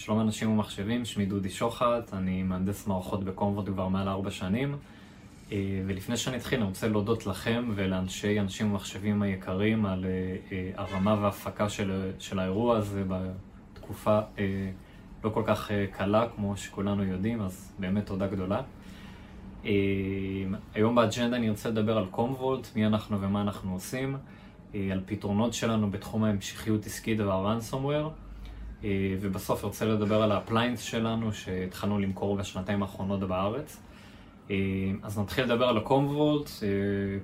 שלום אנשים ומחשבים, שמי דודי שוחט, אני מהנדס מערכות בקומפורט כבר מעל ארבע שנים אה, ולפני שאני אתחיל אני רוצה להודות לכם ולאנשי אנשים ומחשבים היקרים על אה, אה, הרמה וההפקה של, של האירוע הזה בתקופה לא כל כך קלה כמו שכולנו יודעים, אז באמת תודה גדולה. היום באג'נדה אני רוצה לדבר על קומוולט, מי אנחנו ומה אנחנו עושים, על פתרונות שלנו בתחום ההמשכיות עסקית וה-ransomware. אה, ובסוף רוצה לדבר על ה appliance שלנו שהתחלנו למכור בשנתיים האחרונות בארץ. אה, אז נתחיל לדבר על ה Commvault. אה,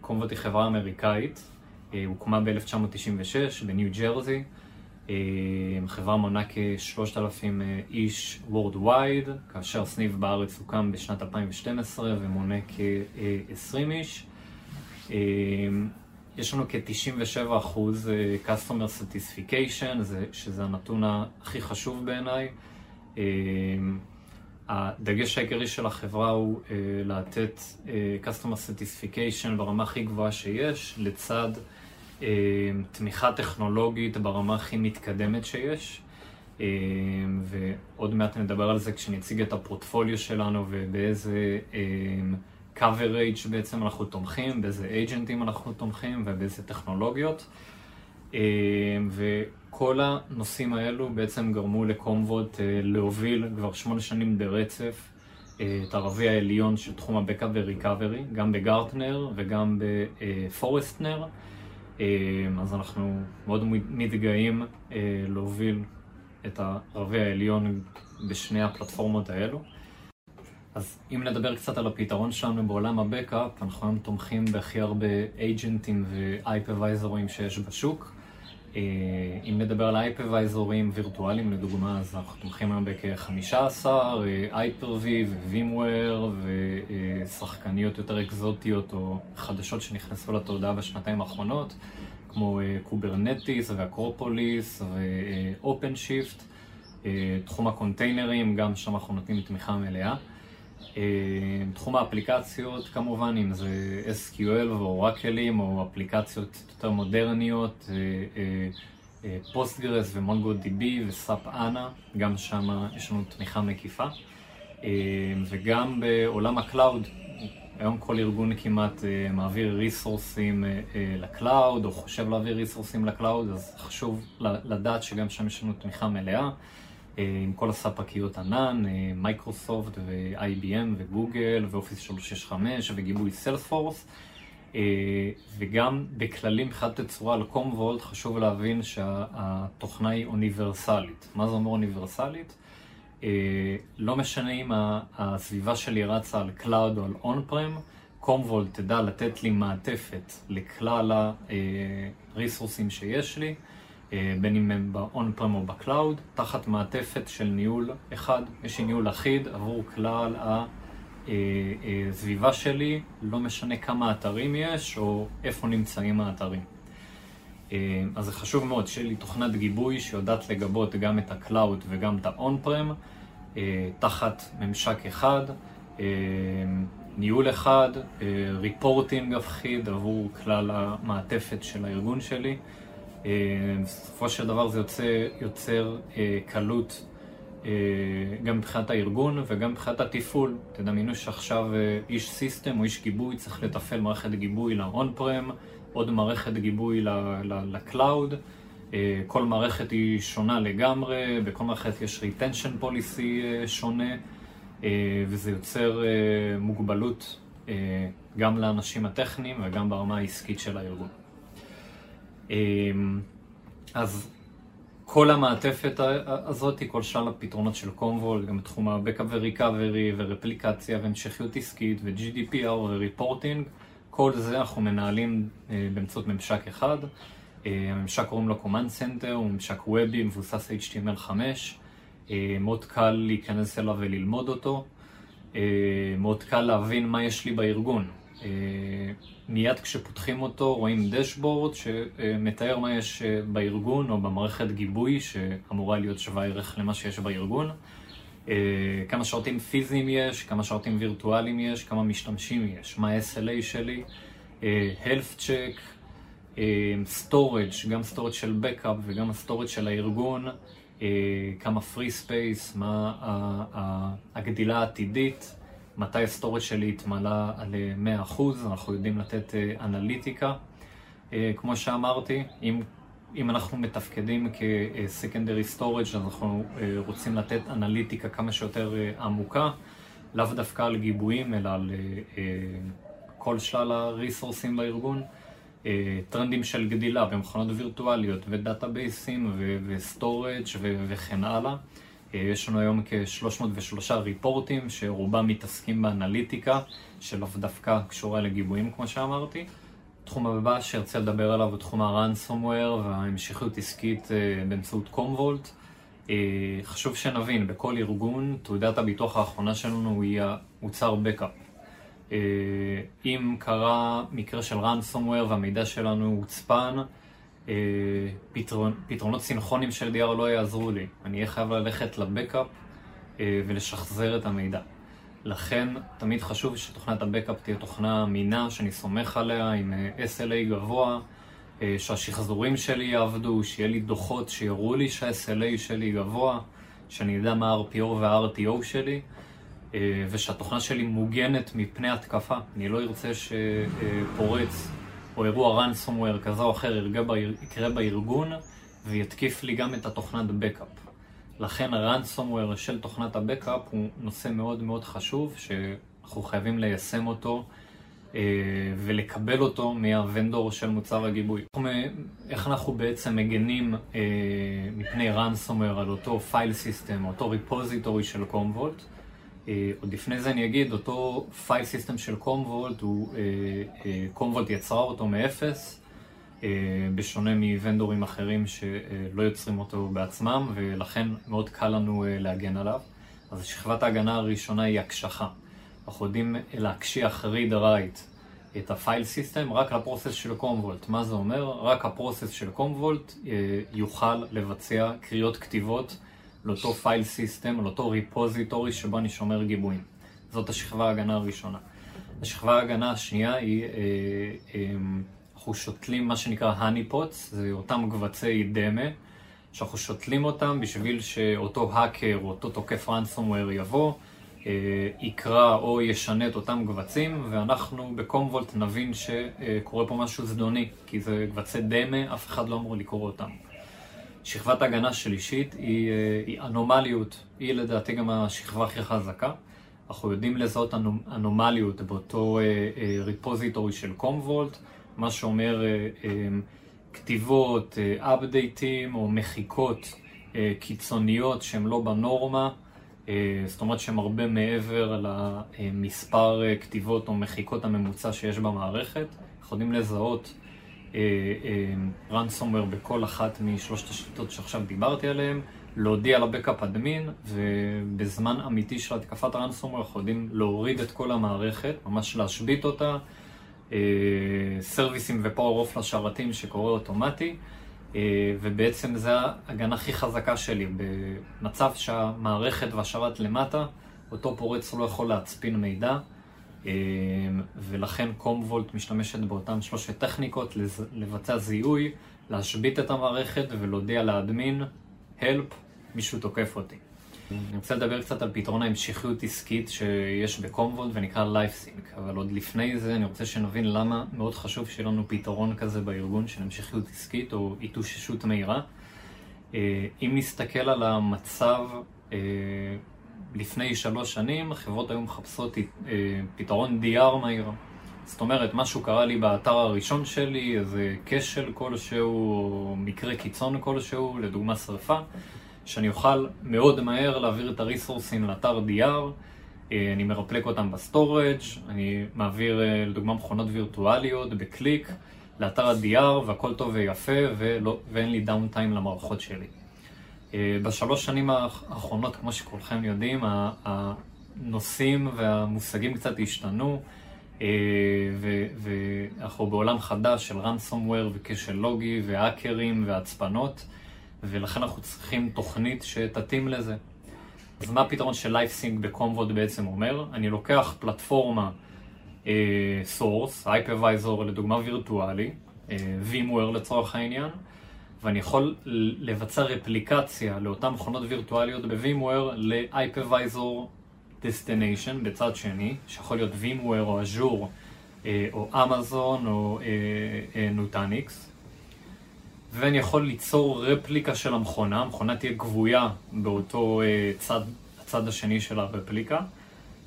Commvault היא חברה אמריקאית, הוקמה ב-1996 בניו ג'רזי. חברה מונה כ-3,000 איש Worldwide, כאשר סניף בארץ הוקם בשנת 2012 ומונה כ-20 איש. יש לנו כ-97% אחוז אה, Customer Satisfaction, שזה הנתון הכי חשוב בעיניי. אה, הדגש העיקרי של החברה הוא uh, לתת uh, Customer Satisfaction ברמה הכי גבוהה שיש, לצד תמיכה טכנולוגית ברמה הכי מתקדמת שיש. ועוד מעט נדבר על זה כשנציג את הפורטפוליו שלנו ובאיזה... Coverage בעצם אנחנו תומכים, באיזה אייג'נטים אנחנו תומכים ובאיזה טכנולוגיות. אה, וכל הנושאים האלו בעצם גרמו ל Commvault אה, להוביל כבר שמונה שנים ברצף אה, את הרביע העליון של תחום ה backup ו recovery, גם ב Gartner וגם ב Forrester. אז אנחנו מאוד מתגאים להוביל את הרביע העליון בשני הפלטפורמות האלו. אז אם נדבר קצת על הפתרון שלנו בעולם ה backup, אנחנו היום תומכים בהכי הרבה אייג'נטים ואייפרוויזורים שיש בשוק. אה, אם נדבר על אייפרוויזורים וירטואליים לדוגמה, אז אנחנו תומכים היום בכ-15, Hyper-V, VMware ושחקניות יותר אקזוטיות או חדשות שנכנסו לתודעה בשנתיים האחרונות, כמו Kubernetes ו-Acropolis ו-OpenShift. תחום הקונטיינרים, גם שם אנחנו נותנים תמיכה מלאה. אה, תחום האפליקציות כמובן, אם זה SQL ואורקלים או אפליקציות יותר מודרניות, Postgres ו-MongoDB ו-SAP HANA, גם שם יש לנו תמיכה מקיפה. אה, וגם בעולם ה-cloud, היום כל ארגון כמעט אה, מעביר ריסורסים ל-cloud או חושב להעביר ריסורסים ל-cloud, אז חשוב לדעת שגם שם יש לנו תמיכה מלאה. אה, עם כל הספקיות ענן, אה, מייקרוסופט ו-IBM וגוגל ו-Office 365 וגיבוי Salesforce אה, וגם בכללי מבחינת תצורה על קומוולט חשוב להבין שהתוכנה היא אוניברסלית. מה זה אומר אוניברסלית? לא משנה אם הסביבה שלי רצה על cloud או על on-prem, קומוולט תדע לתת לי מעטפת לכלל הריסורסים שיש לי. אה, בין אם הם ב-on-prem או ב-cloud, תחת מעטפת של ניהול אחד, יש לי ניהול אחיד עבור כלל הסביבה אה, אה, שלי, לא משנה כמה אתרים יש או איפה נמצאים האתרים. אז זה חשוב מאוד שיהיה לי תוכנת גיבוי שיודעת לגבות גם את ה-cloud וגם את ה-on-prem, תחת ממשק אחד, ניהול אחד, ריפורטינג אחיד עבור כלל המעטפת של הארגון שלי. אה, בסופו של דבר זה יוצא, יוצר אה, קלות אה, גם מבחינת הארגון וגם מבחינת התפעול. תדמיינו שעכשיו איש סיסטם או איש גיבוי צריך לתפעל מערכת גיבוי ל-on-prem, עוד מערכת גיבוי ל-cloud. כל מערכת היא שונה לגמרי, בכל מערכת יש retention policy שונה, וזה יוצר מוגבלות גם לאנשים הטכניים וגם ברמה העסקית של הארגון. אמ, אז כל המעטפת הזאת, כל שלל הפתרונות של קומבול, גם בתחום ה-Backup ו-Recovery ורפליקציה והמשכיות עסקית ו-GDPR וריפורטינג, כל זה אנחנו מנהלים אה, באמצעות ממשק אחד. אה, הממשק קוראים לו Command Center, הוא ממשק וובי מבוסס HTML5, אה, מאוד קל להיכנס אליו וללמוד אותו, מאוד קל להבין מה יש לי בארגון. אה, מיד כשפותחים אותו רואים דשבורד שמתאר מה יש אה, בארגון או במערכת גיבוי שאמורה להיות שווה ערך למה שיש בארגון. אה, כמה שרתים פיזיים יש, כמה שרתים וירטואליים יש, כמה משתמשים יש, מה ה-SLA שלי, health check, storage, גם storage של backup וגם storage של הארגון, כמה free space, מה הגדילה העתידית, מתי ה-storage שלי התמלא על 100%, אנחנו יודעים לתת אנליטיקה. כמו שאמרתי, אם, אם אנחנו מתפקדים כ-Secondary Storage, אז אנחנו רוצים לתת אנליטיקה כמה שיותר עמוקה, לאו דווקא על גיבויים, אלא על כל שלל הריסורסים בארגון. טרנדים של גדילה במכונות וירטואליות ודאטאבייסים ו-storage וכן הלאה. יש לנו היום כ-303 ריפורטים שרובם מתעסקים באנליטיקה שלאו דווקא קשורה לגיבויים כמו שאמרתי. התחום הבא שארצה לדבר עליו הוא תחום ה-ransomware וההמשכיות עסקית באמצעות קומוולט. חשוב שנבין, בכל ארגון תעודת הביטוח האחרונה שלנו היא המוצר backup. אם קרה מקרה של ransomware והמידע שלנו הוצפן, פתרון, פתרונות סינכרונים של DR לא יעזרו לי. אני אהיה חייב ללכת לבקאפ ולשחזר את המידע. לכן תמיד חשוב שתוכנת הבקאפ תהיה תוכנה אמינה, שאני סומך עליה עם SLA גבוה, שהשחזורים שלי יעבדו, שיהיה לי דוחות שיראו לי שה-SLA שלי גבוה, שאני אדע מה ה-RPO וה-RTO שלי. ושהתוכנה שלי מוגנת מפני התקפה. אני לא ארצה שפורץ או אירוע ransomware כזה או אחר יקרה בארגון ויתקיף לי גם את התוכנת backup. לכן ה-ransomware של תוכנת ה-backup הוא נושא מאוד מאוד חשוב שאנחנו חייבים ליישם אותו ולקבל אותו מה-vendor של מוצר הגיבוי. איך אנחנו בעצם מגנים מפני ransomware על אותו file system, אותו repository של קומוולט. עוד לפני זה אני אגיד, אותו file system של קומוולט, קומוולט יצרה אותו מאפס, בשונה מוונדורים אחרים שלא יוצרים אותו בעצמם, ולכן מאוד קל לנו להגן עליו. אז שכבת ההגנה הראשונה היא הקשחה. אנחנו יודעים להקשיח read write את ה-file system רק ל-process של קומוולט. מה זה אומר? רק ה-process של קומוולט יוכל לבצע קריאות כתיבות לאותו file system, לאותו repository שבו אני שומר גיבויים. זאת השכבה ההגנה הראשונה. השכבה ההגנה השנייה היא, אנחנו שותלים מה שנקרא honey pots, זה אותם קבצי דמה, שאנחנו שותלים אותם בשביל שאותו האקר או אותו תוקף ransomware יבוא, יקרא או ישנה את אותם קבצים, ואנחנו בקומוולט נבין שקורה פה משהו זדוני, כי זה קבצי דמה, אף אחד לא אמור לקרוא אותם. שכבת הגנה שלישית היא, היא אנומליות, היא לדעתי גם השכבה הכי חזקה. אנחנו יודעים לזהות אנומליות באותו ריפוזיטורי של קומוולט, מה שאומר כתיבות, אפדייטים או מחיקות קיצוניות שהן לא בנורמה, זאת אומרת שהן הרבה מעבר למספר כתיבות או מחיקות הממוצע שיש במערכת. אנחנו יודעים לזהות ransomware בכל אחת משלושת השיטות שעכשיו דיברתי עליהן, להודיע לבקאפ אדמין, ובזמן אמיתי של התקפת ransomware אנחנו יודעים להוריד את כל המערכת, ממש להשבית אותה, סרוויסים ופאור אוף לשרתים שקורה אוטומטי, ובעצם זה ההגנה הכי חזקה שלי, במצב שהמערכת והשרת למטה, אותו פורץ לא יכול להצפין מידע. ולכן קומוולט משתמשת באותן שלושת טכניקות לבצע זיהוי, להשבית את המערכת ולהודיע לאדמין, help, מישהו תוקף אותי. אני רוצה לדבר קצת על פתרון ההמשכיות עסקית שיש בקומוולט ונקרא LifeSync, אבל עוד לפני זה אני רוצה שנבין למה מאוד חשוב שיהיה לנו פתרון כזה בארגון של המשכיות עסקית או התאוששות מהירה. אם נסתכל על המצב לפני שלוש שנים החברות היו מחפשות פתרון DR מהיר. זאת אומרת, משהו קרה לי באתר הראשון שלי, איזה כשל כלשהו, או מקרה קיצון כלשהו, לדוגמה שרפה, שאני אוכל מאוד מהר להעביר את הריסורסים לאתר DR, אני מרפלק אותם ב-storage, אני מעביר לדוגמה מכונות וירטואליות בקליק לאתר ה-DR והכל טוב ויפה ולא, ואין לי downtime למערכות שלי. בשלוש שנים האחרונות, כמו שכולכם יודעים, הנושאים והמושגים קצת השתנו ואנחנו בעולם חדש של ransomware וכשל לוגי והאקרים והצפנות ולכן אנחנו צריכים תוכנית שתתאים לזה. אז מה הפתרון של LifeSync בקומווד בעצם אומר? אני לוקח פלטפורמה Source, Hypervisor לדוגמה וירטואלי, VMware לצורך העניין, ואני יכול לבצע רפליקציה לאותן מכונות וירטואליות ב-VMware ל-Hypervisor Destination בצד שני, שיכול להיות VMware או Azure או Amazon או Nutanix. ואני יכול ליצור רפליקה של המכונה, המכונה תהיה גבויה באותו צד, הצד השני של הרפליקה.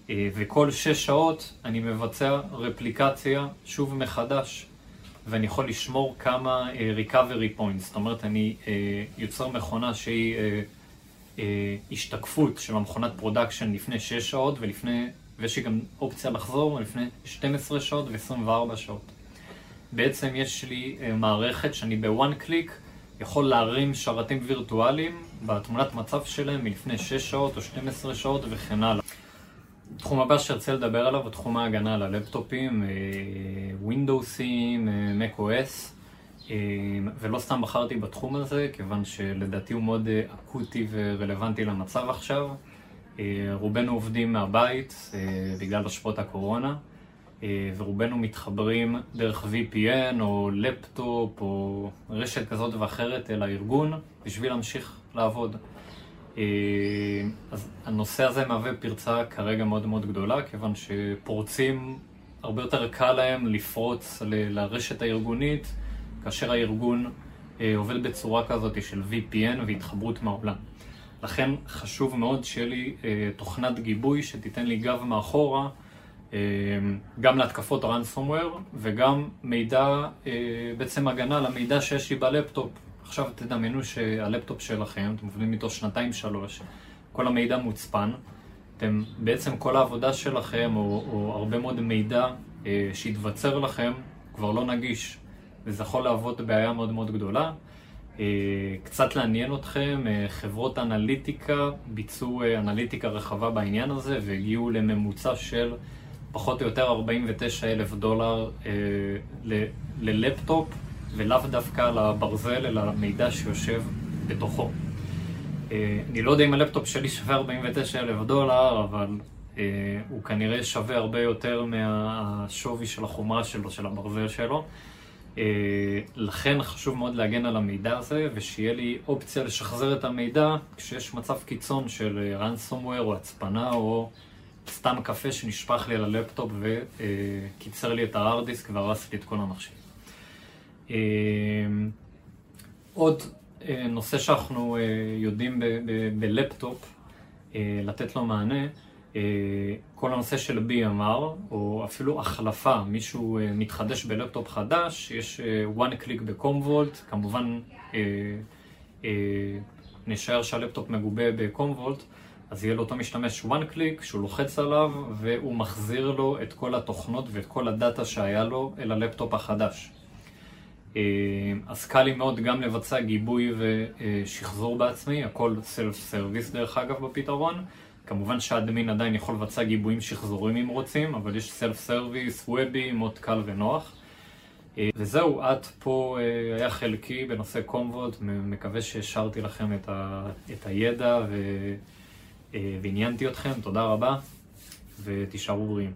וכל שש שעות אני מבצע רפליקציה שוב מחדש ואני יכול לשמור כמה אה, recovery points, זאת אומרת אני אה, יוצר מכונה שהיא אה, אה, השתקפות של המכונת production לפני 6 שעות ולפני, ויש לי גם אופציה לחזור לפני 12 שעות ו-24 שעות. בעצם יש לי אה, מערכת שאני בוואן קליק יכול להרים שרתים וירטואליים בתמונת מצב שלהם מלפני 6 שעות או 12 שעות וכן הלאה. התחום הבא שארצה לדבר עליו הוא תחום ההגנה על הלפטופים, ווינדוסים, Mac OS, ולא סתם בחרתי בתחום הזה, כיוון שלדעתי הוא מאוד אקוטי ורלוונטי למצב עכשיו. רובנו עובדים מהבית בגלל השפעות הקורונה, ורובנו מתחברים דרך VPN או לפטופ או רשת כזאת ואחרת אל הארגון בשביל להמשיך לעבוד. אז הנושא הזה מהווה פרצה כרגע מאוד מאוד גדולה, כיוון שפורצים, הרבה יותר קל להם לפרוץ ל- לרשת הארגונית, כאשר הארגון אה, עובד בצורה כזאת של VPN והתחברות מהעולם. לכן חשוב מאוד שיהיה לי אה, תוכנת גיבוי שתיתן לי גב מאחורה, אה, גם להתקפות ransomware וגם מידע, אה, בעצם הגנה למידע שיש לי בלפטופ. עכשיו תדמיינו שהלפטופ שלכם, אתם עובדים איתו שנתיים שלוש, כל המידע מוצפן, אתם, בעצם כל העבודה שלכם, או, או הרבה מאוד מידע אה, שהתווצר לכם, כבר לא נגיש, וזה יכול להוות בעיה מאוד מאוד גדולה. אה, קצת לעניין אתכם, אה, חברות אנליטיקה ביצעו אה, אנליטיקה רחבה בעניין הזה, והגיעו לממוצע של פחות או יותר 49 אלף דולר אה, ללפטופ. ולאו דווקא לברזל, אלא למידע שיושב בתוכו. אה, אני לא יודע אם הלפטופ שלי שווה 49 אלף דולר, אבל אה, הוא כנראה שווה הרבה יותר מהשווי של החומרה שלו, של הברזל שלו. אה, לכן חשוב מאוד להגן על המידע הזה, ושיהיה לי אופציה לשחזר את המידע כשיש מצב קיצון של ransomware או הצפנה או סתם קפה שנשפך לי על הלפטופ וקיצר לי את ההארד דיסק והרס לי את כל המחשב. אמ, עוד אה, נושא שאנחנו אה, יודעים בלפטופ אה, לתת לו מענה, כל הנושא של BMR, או אפילו החלפה, מישהו מתחדש בלפטופ חדש, יש one click בקומוולט, כמובן נשאר שהלפטופ מגובה בקומוולט, אז יהיה לאותו משתמש one click שהוא לוחץ עליו והוא מחזיר לו את כל התוכנות ואת כל ה-data שהיה לו אל הלפטופ החדש. אה, אז קל לי מאוד גם לבצע גיבוי ושחזור בעצמי, הכל self service דרך אגב בפתרון. כמובן שה admin עדיין יכול לבצע גיבויים שחזורים אם רוצים, אבל יש self service, וובי, מאוד קל ונוח. אה, וזהו, עד פה אה, היה חלקי בנושא Commvault, מקווה שהשארתי לכם את, ה, את הידע ועניינתי אתכם, תודה רבה ותישארו בריאים.